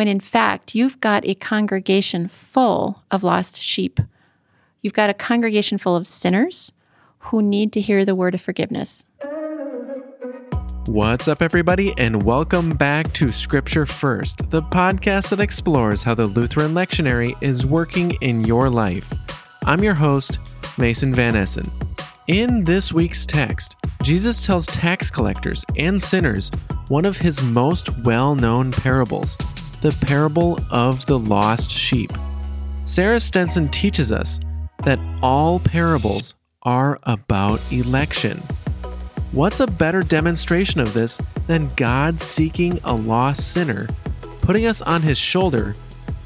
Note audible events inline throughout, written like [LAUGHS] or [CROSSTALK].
when in fact you've got a congregation full of lost sheep. You've got a congregation full of sinners who need to hear the word of forgiveness. What's up, everybody, and welcome back to Scripture First, the podcast that explores how the Lutheran lectionary is working in your life. I'm your host, Mason Van Essen. In this week's text, Jesus tells tax collectors and sinners one of his most well known parables the parable of the lost sheep. Sarah Stenson teaches us that all parables are about election. What's a better demonstration of this than God seeking a lost sinner, putting us on his shoulder,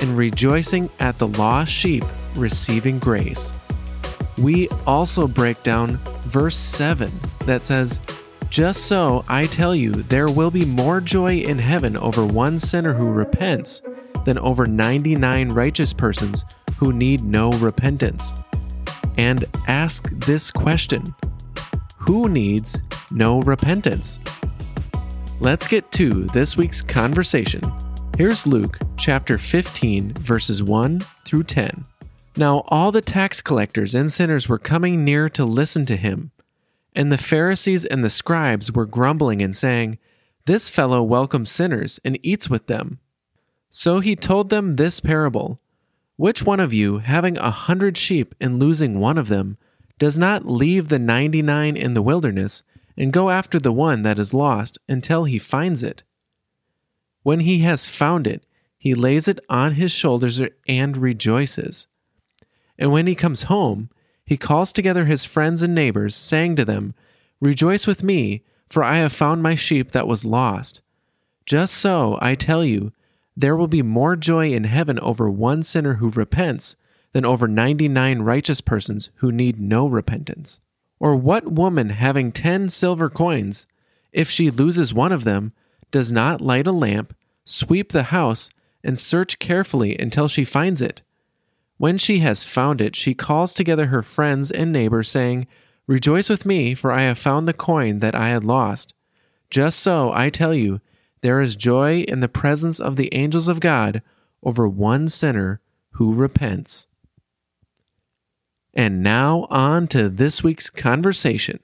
and rejoicing at the lost sheep receiving grace? We also break down verse 7 that says, Just so I tell you, there will be more joy in heaven over one sinner who repents than over 99 righteous persons who need no repentance. And ask this question Who needs no repentance? Let's get to this week's conversation. Here's Luke chapter 15, verses 1 through 10. Now all the tax collectors and sinners were coming near to listen to him. And the Pharisees and the scribes were grumbling and saying, This fellow welcomes sinners and eats with them. So he told them this parable Which one of you, having a hundred sheep and losing one of them, does not leave the ninety nine in the wilderness and go after the one that is lost until he finds it? When he has found it, he lays it on his shoulders and rejoices. And when he comes home, he calls together his friends and neighbors, saying to them, Rejoice with me, for I have found my sheep that was lost. Just so, I tell you, there will be more joy in heaven over one sinner who repents than over 99 righteous persons who need no repentance. Or what woman having 10 silver coins, if she loses one of them, does not light a lamp, sweep the house, and search carefully until she finds it? When she has found it, she calls together her friends and neighbors, saying, Rejoice with me, for I have found the coin that I had lost. Just so, I tell you, there is joy in the presence of the angels of God over one sinner who repents. And now on to this week's conversation.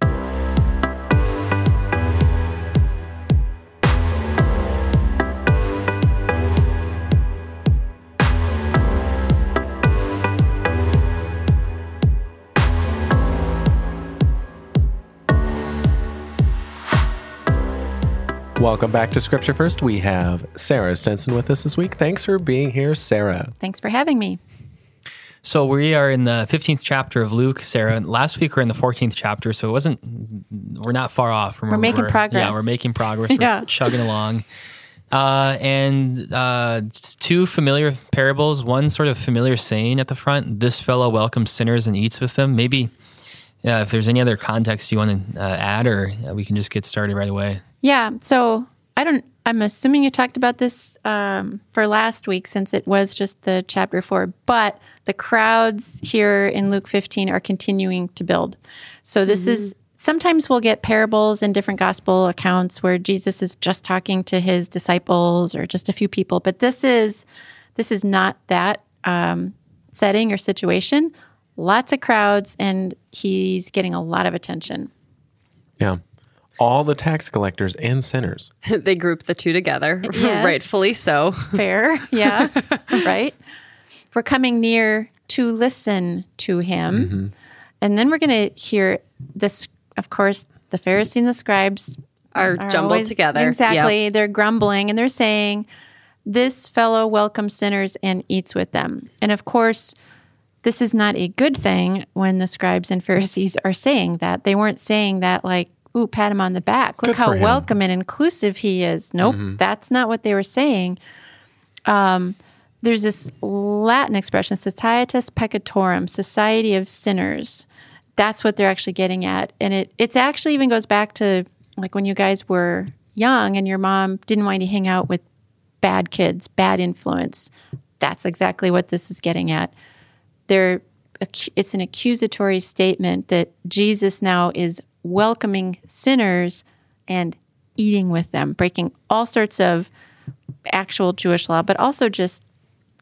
Welcome back to Scripture First. We have Sarah Stenson with us this week. Thanks for being here, Sarah. Thanks for having me. So we are in the 15th chapter of Luke, Sarah. Last week we are in the 14th chapter, so it wasn't, we're not far off. We're, we're making progress. Yeah, we're making progress. [LAUGHS] We're yeah. chugging along. Uh, and uh, two familiar parables, one sort of familiar saying at the front this fellow welcomes sinners and eats with them. Maybe yeah, if there's any other context you want to uh, add, or we can just get started right away. Yeah. So I don't. I'm assuming you talked about this um, for last week since it was just the chapter four, but the crowds here in Luke 15 are continuing to build. So this mm-hmm. is sometimes we'll get parables in different gospel accounts where Jesus is just talking to his disciples or just a few people, but this is this is not that um, setting or situation. Lots of crowds, and he's getting a lot of attention. Yeah all the tax collectors and sinners. [LAUGHS] they group the two together, [LAUGHS] yes. rightfully so. Fair, [LAUGHS] yeah, right. We're coming near to listen to him. Mm-hmm. And then we're going to hear this, of course, the Pharisees and the scribes are, are jumbled always, together. Exactly. Yep. They're grumbling and they're saying, This fellow welcomes sinners and eats with them. And of course, this is not a good thing when the scribes and Pharisees are saying that. They weren't saying that like, ooh, pat him on the back. Look Good how welcome and inclusive he is. Nope, mm-hmm. that's not what they were saying. Um, there's this Latin expression, societas peccatorum, society of sinners. That's what they're actually getting at. And it it's actually even goes back to like when you guys were young and your mom didn't want you to hang out with bad kids, bad influence. That's exactly what this is getting at. There it's an accusatory statement that Jesus now is welcoming sinners and eating with them, breaking all sorts of actual Jewish law, but also just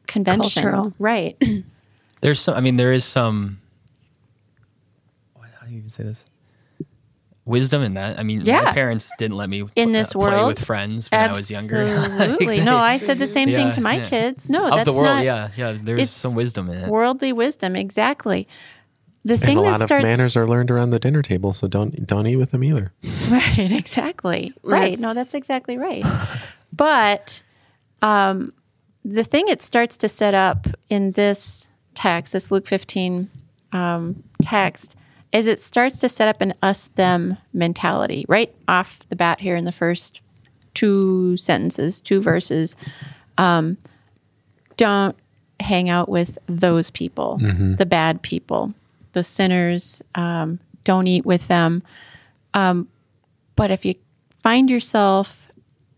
convention. Cultural. Right. [CLEARS THROAT] There's some. I mean, there is some. How do you even say this? Wisdom in that. I mean, Yeah. my parents didn't let me In uh, this play world, with friends when I was younger. [LAUGHS] Absolutely. no, I said the same thing to my yeah. kids. No, of that's the world. not yeah, yeah. There's some wisdom in it. worldly wisdom. Exactly. The thing And a that lot of starts manners are learned around the dinner table, so don't don't eat with them either. [LAUGHS] Right, exactly. Right. No, That's- that's exactly right. But um, the thing it starts to set up in this text, this Luke 15 um, text, is it starts to set up an us them mentality right off the bat here in the first two sentences, two verses. Um, don't hang out with those people, the bad people, the sinners. Um, don't eat with them. But if you find yourself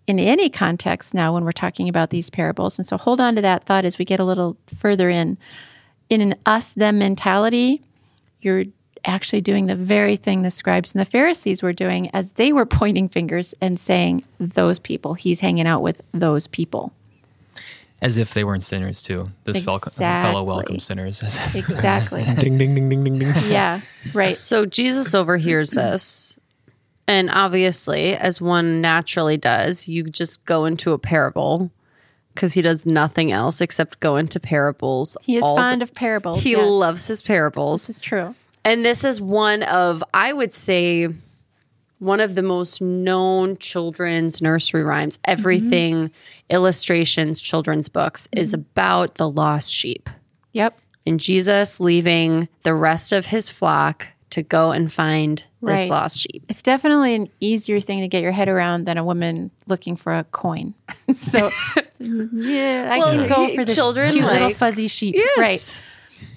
in any context now when we're talking about these parables, and so hold on to that thought as we get a little further in, in an us them mentality, you're actually doing the very thing the scribes and the Pharisees were doing as they were [LAUGHS] pointing fingers and saying, Those people, he's hanging out with those people. As if they weren't sinners too. This fel- fellow welcome sinners. As [LAUGHS] Exactly. [LAUGHS] ding ding ding ding ding ding. yeah, right. So Jesus overhears this. And obviously, as one naturally does, you just go into a parable because he does nothing else except go into parables. He is fond the- of parables. He yes. loves his parables. This is true. And this is one of, I would say, one of the most known children's nursery rhymes. Everything, illustrations, children's books is mm-hmm. about the lost sheep. Yep. And Jesus leaving the rest of his flock to go and find this lost sheep. It's definitely an easier thing to get your head around than a woman looking for a coin. [LAUGHS] so, [LAUGHS] yeah, I Well, can go for the children cute little like- fuzzy sheep. Right.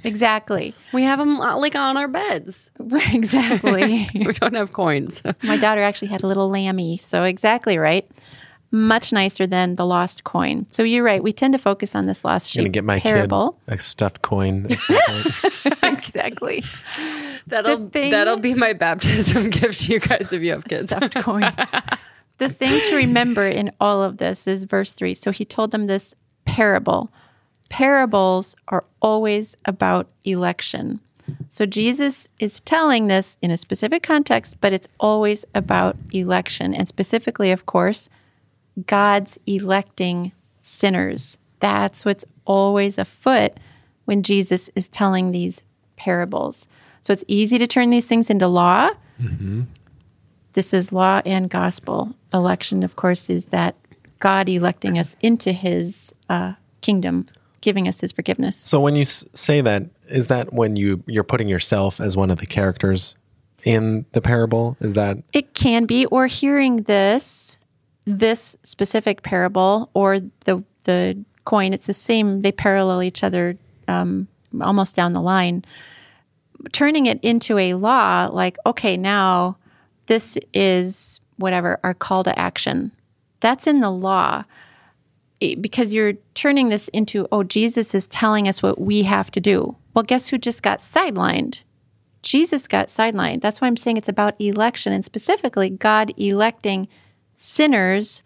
Exactly. We have them uh, like on our beds. exactly. [LAUGHS] We don't have coins. [LAUGHS] My daughter actually had a little lammy. So, exactly right. Much nicer than the lost coin. So, you're right. We tend to focus on this lost sheep gonna get my parable. kid a stuffed coin. at some point. [LAUGHS] exactly. That'll thing- that'll be my baptism gift to you guys if you have kids. stuffed coin. the thing to remember in all of this is verse 3. So he told them this parable. Parables are always about election. So Jesus is telling this in a specific context, but it's always about election. And specifically, of course, God's electing sinners. That's what's always afoot when Jesus is telling these parables. So it's easy to turn these things into law. This is law and gospel. Election, of course, is that God electing us into his uh, kingdom, giving us his forgiveness. so when you s- say that, is that when you you're putting yourself as one of the characters in the parable? Is that It can be, or hearing this, this specific parable, or the the coin. It's the same. They parallel each other um, almost down the line. Turning it into a law, like okay, now this is whatever our call to action. That's in the law because you're turning this into oh, Jesus is telling us what we have to do. Well, guess who just got sidelined? Jesus got sidelined. That's why I'm saying it's about election and specifically God electing sinners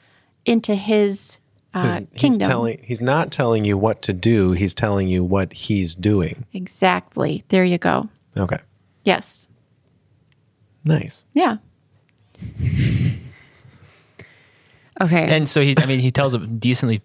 into his uh, 'cause he's kingdom. telling he's not telling you what to do, he's telling you what he's doing. exactly. There you go. Okay. Yes. Nice. Yeah. [LAUGHS] Okay. And so he, I mean, he tells a decently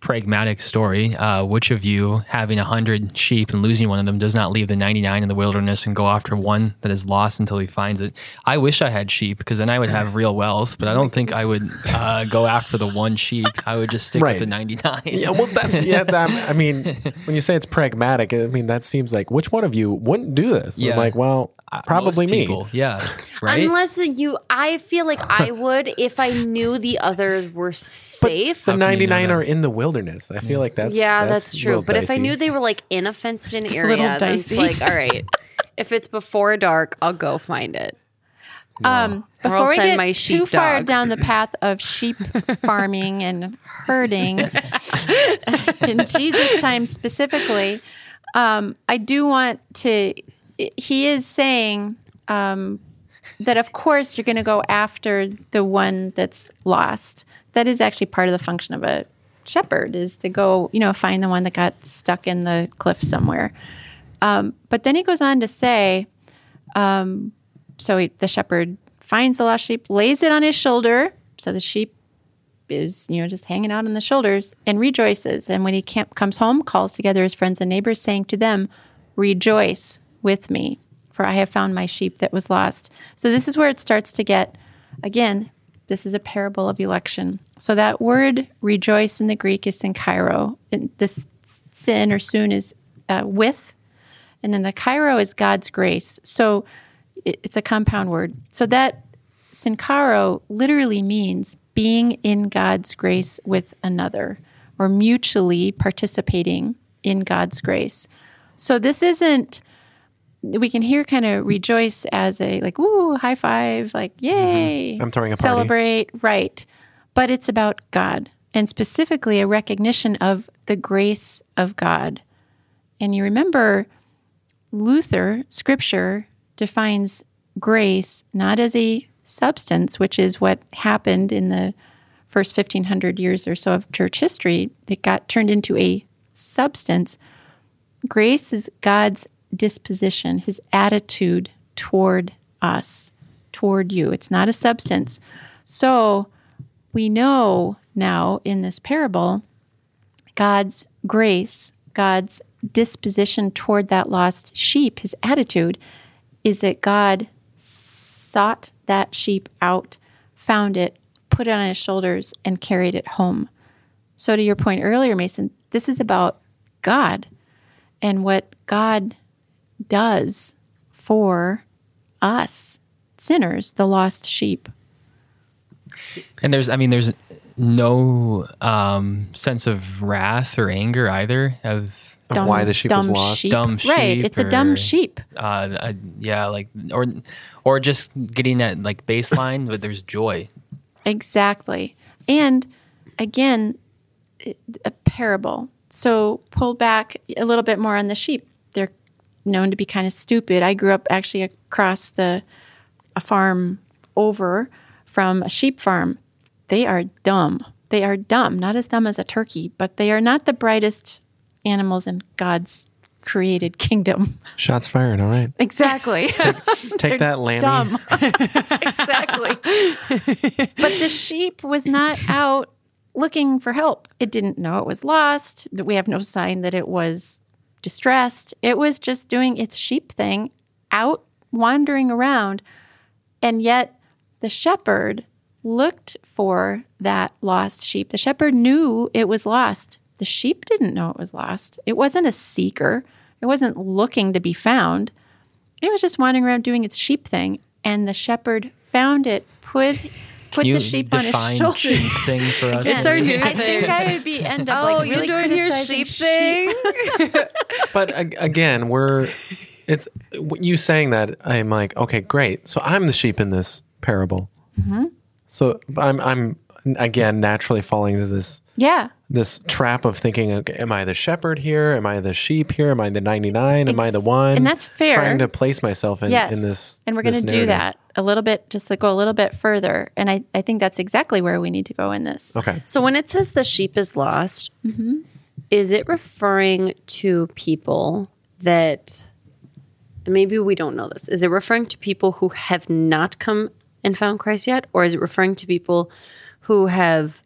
pragmatic story. Uh, which of you, having a hundred sheep and losing one of them, does not leave the ninety-nine in the wilderness and go after one that is lost until he finds it? I wish I had sheep because then I would have real wealth. But I don't think I would uh, go after the one sheep. I would just stick Right. with the ninety-nine. Yeah, well, that's yeah. That, I mean, [LAUGHS] when you say it's pragmatic, I mean that seems like which one of you wouldn't do this? Yeah. I'm like, well, probably most me. people, Yeah. [LAUGHS] Right. Unless you, I feel like I [LAUGHS] would if I knew the others were safe. The How can you know 99 are in the wilderness. I feel like that's yeah, that's, that's, true. little But if I knew they were like in a fenced in area, little then it's dicey. like, all right, if it's before dark, I'll go find it. Um, Or I'll before we send get my too far sheepdog. down the path of sheep [LAUGHS] farming and herding, in Jesus' time specifically, um, I do want to. He is saying um, that, of course, you're going to go after the one that's lost. That is actually part of the function of a shepherd is to go, you know, find the one that got stuck in the cliff somewhere. Um, but then he goes on to say, um, so he, the shepherd finds the lost sheep, lays it on his shoulder. So the sheep is, you know, just hanging out on the shoulders and rejoices. And when he comes home, calls together his friends and neighbors, saying to them, Rejoice with me, for I have found my sheep that was lost. So this is where it starts to get, again, this is a parable of election. So that word rejoice in the Greek is synkairo. This sin or soon is uh, with, and then the kairo is God's grace. So it's a compound word. So that synkaro literally means being in God's grace with another or mutually participating in God's grace. So this isn't we can hear kind of rejoice as a like woo high five like mm-hmm. yay I'm throwing a party. celebrate right. But it's about God and specifically a recognition of the grace of God. And you remember Luther scripture defines grace not as a substance which is what happened in the first 1500 years or so of church history that got turned into a substance. Grace is God's disposition, his attitude toward us, toward you. It's not a substance. So we know now in this parable God's grace, God's disposition toward that lost sheep, his attitude is that God sought that sheep out, found it, put it on his shoulders, and carried it home. So, to your point earlier, Mason, this is about God and what God does for us sinners, the lost sheep. And there's, I mean, there's no um, sense of wrath or anger either of Of why the sheep was dumb lost. sheep. Dumb right? sheep It's a dumb sheep. uh, uh, yeah, like or or just getting that like baseline, but there's joy. Exactly. And again, a parable. So pull back a little bit more on the sheep. They're known to be kind of stupid. I grew up actually across the a farm over from a sheep farm. They are dumb. They are dumb, not as dumb as a turkey, but they are not the brightest animals in God's created kingdom. [LAUGHS] Shots fired. All right. Exactly. Take [LAUGHS] that, Lanny. dumb. [LAUGHS] exactly. but the sheep was not out looking for help. It didn't know it was lost. That we have no sign that it was distressed. It was just doing its sheep thing, out wandering around. And yet the shepherd looked for that lost sheep. The shepherd knew it was lost. The sheep didn't know it was lost. It wasn't a seeker. It wasn't looking to be found. It was just wandering around doing its sheep thing, and the shepherd found it, put put you the sheep on his define shoulder. sheep thing for us? [LAUGHS] It's our new I thing. think I would be end up Oh, like you're really doing your criticizing sheep thing? [LAUGHS] But ag- again, we're it's you saying that I'm like, okay, great. So I'm the sheep in this parable. Mm-hmm. So I'm I'm again naturally falling into this Yeah, this trap of thinking, okay, am I the shepherd here? Am I the sheep here? Am I the 99? Am I the one? and that's fair. Trying to place myself in, yes. in this. and we're going this to do narrative. that a little bit, just to go a little bit further. And I, I think that's exactly where we need to go in this. Okay. So when it says the sheep is lost, mm-hmm. is it referring to people that maybe we don't know this? Is it referring to people who have not come and found Christ yet, or is it referring to people who have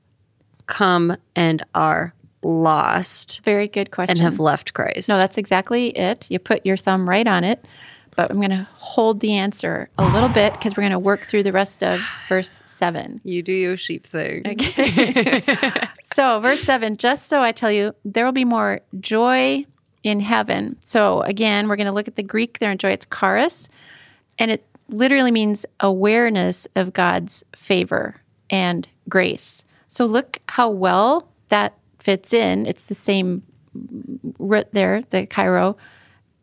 come and are lost Very good question. and have left Christ? No, that's exactly it. You put your thumb right on it. But I'm going to hold the answer a little bit because we're going to work through the rest of verse 7. you do your sheep thing. Okay. [LAUGHS] So, verse 7 just so I tell you, there will be more joy in heaven. So, again, we're going to look at the Greek there in joy. It's charis, and it literally means awareness of God's favor and grace. So, look how well that fits in. It's the same root there, the chairo,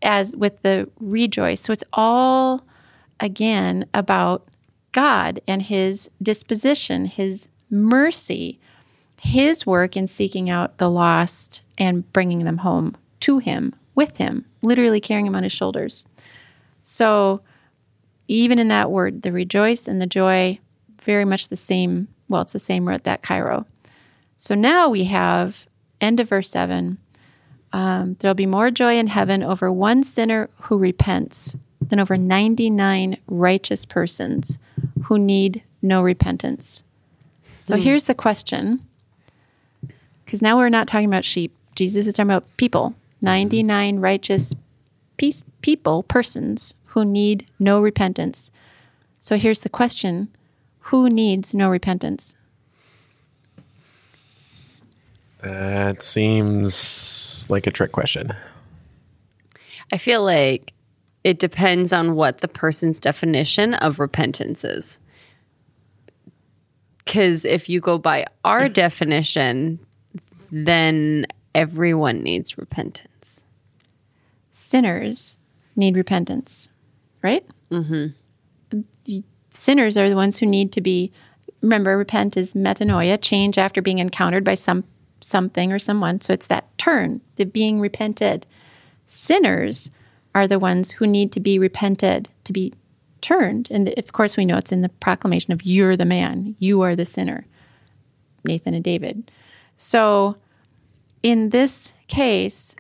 as with the rejoice. So, it's all again about God and his disposition, his mercy his work in seeking out the lost and bringing them home to him, with him, literally carrying him on his shoulders. So, even in that word, the rejoice and the joy, very much the same. Well, it's the same root, that chairo. So now we have end of verse 7. Um, there'll be more joy in heaven over one sinner who repents than over 99 righteous persons who need no repentance. So here's the question because now we're not talking about sheep. Jesus is talking about people, 99 righteous peace, people, persons who need no repentance. So here's the question Who needs no repentance? That seems like a trick question. I feel like it depends on what the person's definition of repentance is. Because if you go by our [LAUGHS] definition, then everyone needs repentance. Sinners need repentance, right? Mm-hmm. Sinners are the ones who need to be. Remember, repent is metanoia, change after being encountered by some something or someone. So it's that turn, the being repented. Sinners are the ones who need to be repented, to be turned. And of course, we know it's in the proclamation of you're the man, you are the sinner, Nathan and David. So in this case,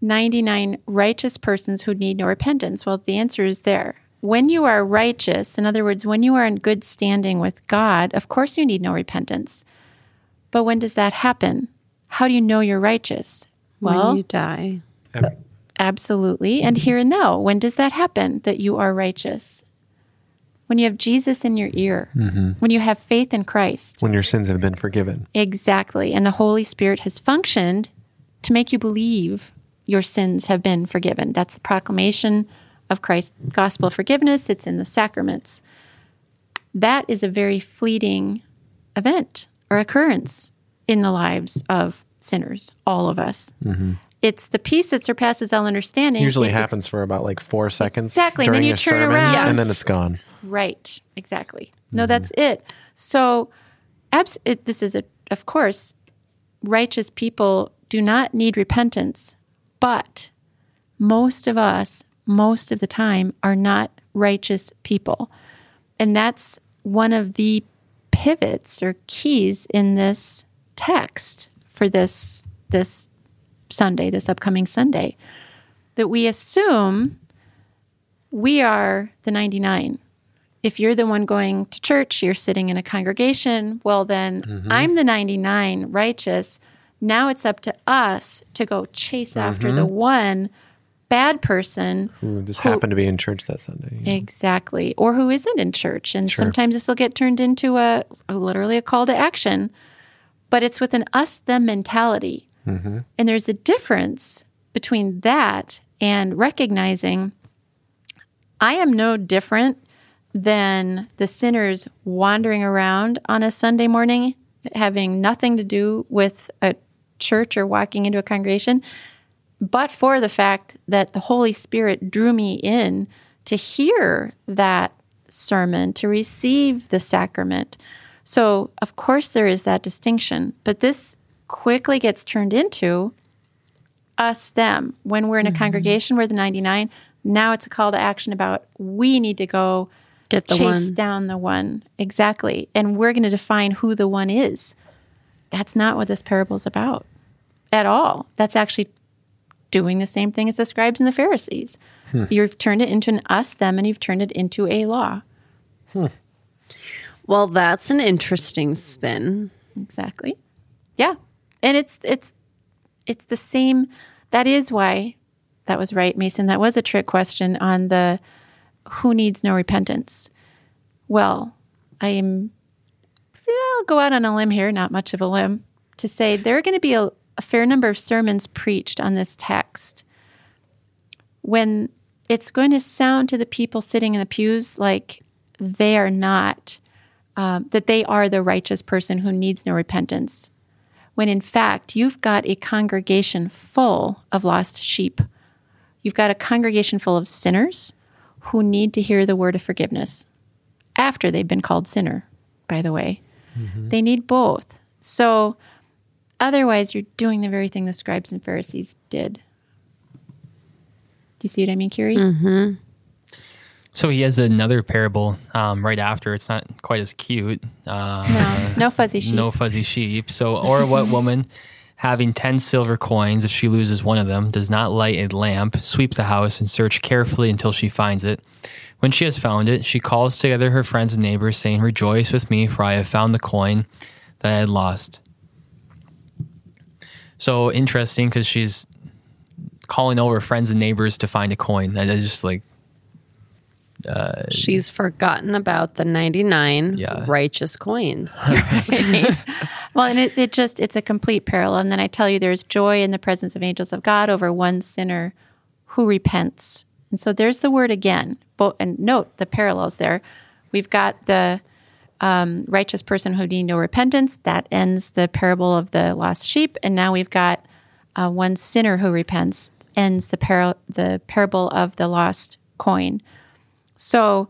99 righteous persons who need no repentance. Well, the answer is there. When you are righteous, in other words, when you are in good standing with God, of course you need no repentance. But when does that happen? How do you know you're righteous? Well, when you die. absolutely. And here and now, when does that happen that you are righteous? When you have Jesus in your ear, mm-hmm. when you have faith in Christ. When your sins have been forgiven. Exactly. And the Holy Spirit has functioned to make you believe your sins have been forgiven. That's the proclamation of Christ's gospel forgiveness. It's in the sacraments. That is a very fleeting event or occurrence in the lives of sinners, all of us. Mm-hmm. It's the peace that surpasses all understanding. Usually It- happens for about like four seconds Exactly, and then you turn sermon, around. and then it's gone. Right, exactly. No, mm-hmm. that's it. So, abs- it, this is a, of course, righteous people do not need repentance, but most of us, most of the time, are not righteous people. And that's one of the pivots or keys in this text for this this Sunday, this upcoming Sunday, that we assume we are the 99. If you're the one going to church, you're sitting in a congregation, well, then mm-hmm. I'm the 99 righteous. Now it's up to us to go chase after mm-hmm. the one bad person. Who just happened to be in church that Sunday. Exactly. Or who isn't in church. And sometimes this will get turned into a, a literally a call to action, but it's with an us them mentality. Mm-hmm. And there's a difference between that and recognizing I am no different than the sinners wandering around on a Sunday morning, having nothing to do with a church or walking into a congregation, but for the fact that the Holy Spirit drew me in to hear that sermon, to receive the sacrament. So, of course, there is that distinction, but this quickly gets turned into us them. When we're in a mm-hmm. congregation, we're the 99. Now it's a call to action about we need to go Get the chase one. down the one. Exactly. And we're going to define who the one is. That's not what this parable is about at all. That's actually doing the same thing as the scribes and the Pharisees. Hmm. You've turned it into an us, them, and you've turned it into a law. Hmm. Well, that's an interesting spin. Exactly. Yeah. And it's it's it's the same that is why that was right, Mason. That was a trick question on the who needs no repentance. Well, I am yeah, I'll go out on a limb here, not much of a limb, to say there are going to be a, a fair number of sermons preached on this text when it's going to sound to the people sitting in the pews like they are not um, that they are the righteous person who needs no repentance, when in fact you've got a congregation full of lost sheep. You've got a congregation full of sinners who need to hear the word of forgiveness after they've been called sinner, by the way. They need both. So otherwise, you're doing the very thing the scribes and Pharisees did. Do you see what I mean, Curie? So he has another parable um, right after. It's not quite as cute. Uh, No, no fuzzy [LAUGHS] sheep. No fuzzy sheep. So, or what woman having 10 silver coins, if she loses one of them, does not light a lamp, sweep the house, and search carefully until she finds it? When she has found it, she calls together her friends and neighbors, saying, Rejoice with me, for I have found the coin that I had lost. So interesting because she's calling over friends and neighbors to find a coin. That is just like, uh, She's forgotten about the 99 Yeah. righteous coins. [LAUGHS] Well, and it, it just, it's a complete parallel. And then I tell you, there's joy in the presence of angels of God over one sinner who repents. And so there's the word again. Bo- And note the parallels there. We've got the um, righteous person who need no repentance. That ends the parable of the lost sheep. And now we've got uh, one sinner who repents, ends the, par- the parable of the lost coin. So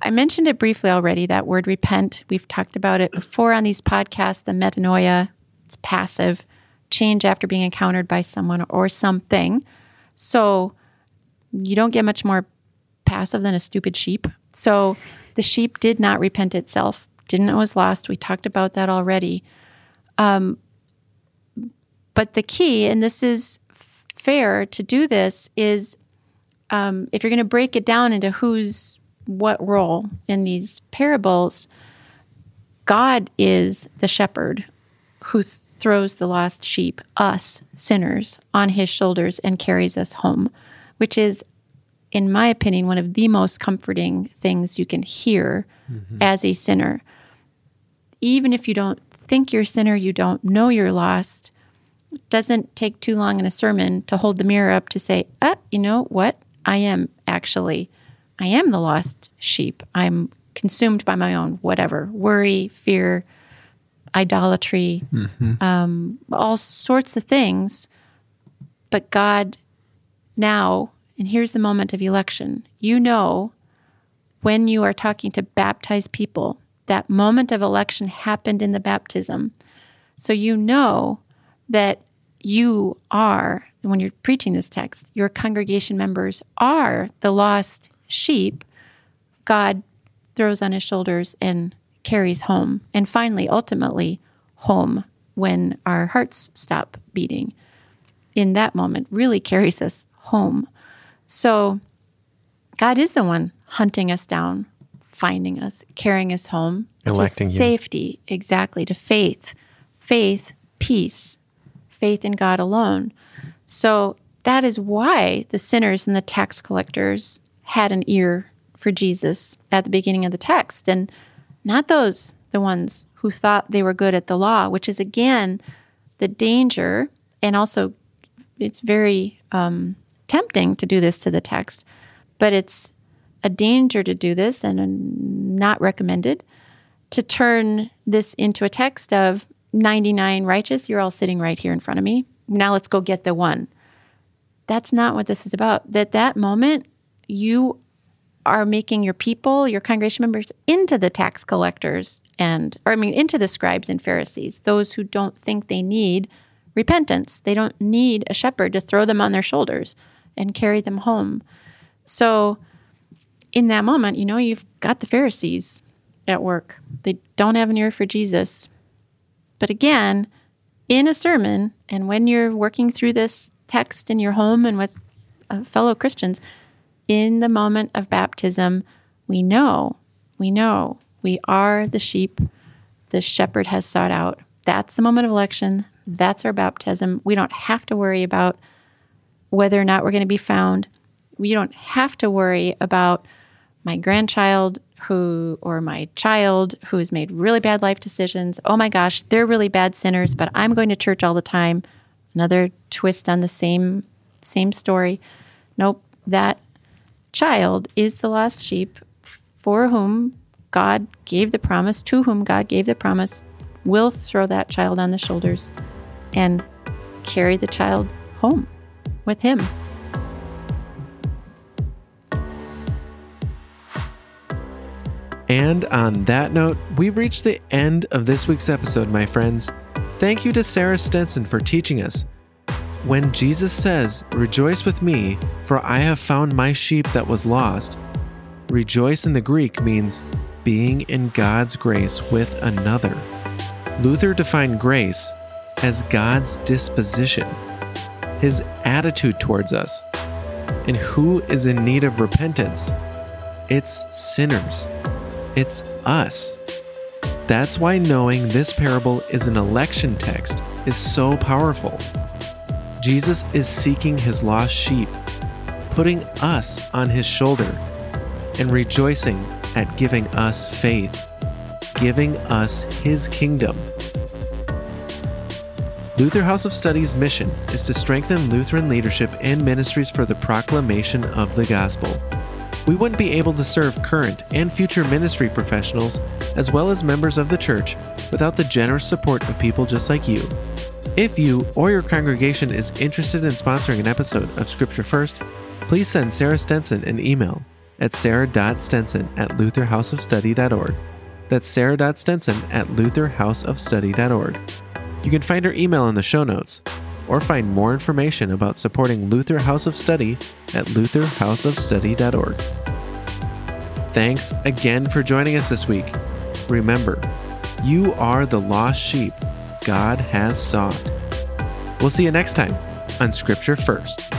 I mentioned it briefly already, that word repent. We've talked about it before on these podcasts, the metanoia. It's passive, change after being encountered by someone or something. So you don't get much more passive than a stupid sheep. So the sheep did not repent itself, didn't know it was lost. We talked about that already. Um, but the key, and this is f- fair to do this, is um, if you're going to break it down into who's what role in these parables, God is the shepherd who throws the lost sheep, us sinners, on his shoulders and carries us home, which is, in my opinion, one of the most comforting things you can hear as a sinner. Even if you don't think you're a sinner, you don't know you're lost, it doesn't take too long in a sermon to hold the mirror up to say, uh, you know what? I am actually, I am the lost sheep. I'm consumed by my own whatever worry, fear, idolatry, um, all sorts of things. But God now, and here's the moment of election you know when you are talking to baptized people, that moment of election happened in the baptism. So you know that you are, when you're preaching this text, your congregation members are the lost sheep God throws on his shoulders and carries home. And finally, ultimately, home when our hearts stop beating. In that moment, really carries us home. So God is the one hunting us down, finding us, carrying us home. Electing to you. safety, exactly, to faith, faith, peace, faith in God alone. So that is why the sinners and the tax collectors had an ear for Jesus at the beginning of the text, and not those, the ones who thought they were good at the law, which is again the danger, and also it's very um, tempting to do this to the text, but it's a danger to do this and not recommended to turn this into a text of 99 righteous. You're all sitting right here in front of me. Now let's go get the one. That's not what this is about. That that moment, you are making your people, your congregation members, into the tax collectors and, or I mean, into the scribes and Pharisees, those who don't think they need repentance. They don't need a shepherd to throw them on their shoulders and carry them home. So, in that moment, you know, you've got the Pharisees at work. They don't have an ear for Jesus. But again, in a sermon, and when you're working through this text in your home and with uh, fellow Christians, in the moment of baptism, we know, we know we are the sheep the shepherd has sought out. That's the moment of election. That's our baptism. We don't have to worry about whether or not we're going to be found. You don't have to worry about my grandchild who or my child who has made really bad life decisions. Oh my gosh, they're really bad sinners, but I'm going to church all the time. Another twist on the same same story. Nope, that child is the lost sheep for whom God gave the promise, to whom God gave the promise, will throw that child on the shoulders and carry the child home with him. And on that note, we've reached the end of this week's episode, my friends. Thank you to Sarah Stenson for teaching us. When Jesus says, Rejoice with me, for I have found my sheep that was lost, Rejoice in the Greek means being in God's grace with another. Luther defined grace as God's disposition, his attitude towards us. And who is in need of repentance? It's sinners. It's us. That's why knowing this parable is an election text is so powerful. Jesus is seeking his lost sheep, putting us on his shoulder, and rejoicing at giving us faith, giving us his kingdom. Luther House of Studies' mission is to strengthen Lutheran leadership and ministries for the proclamation of the gospel. We wouldn't be able to serve current and future ministry professionals, as well as members of the church, without the generous support of people just like you. If you or your congregation is interested in sponsoring an episode of Scripture First, please send Sarah Stenson an email at sarah.stenson at lutherhouseofstudy.org. That's sarah.stenson at lutherhouseofstudy.org. You can find her email in the show notes, or find more information about supporting Luther House of Study at lutherhouseofstudy.org. Thanks again for joining us this week. Remember, you are the lost sheep God has sought. We'll see you next time on Scripture First.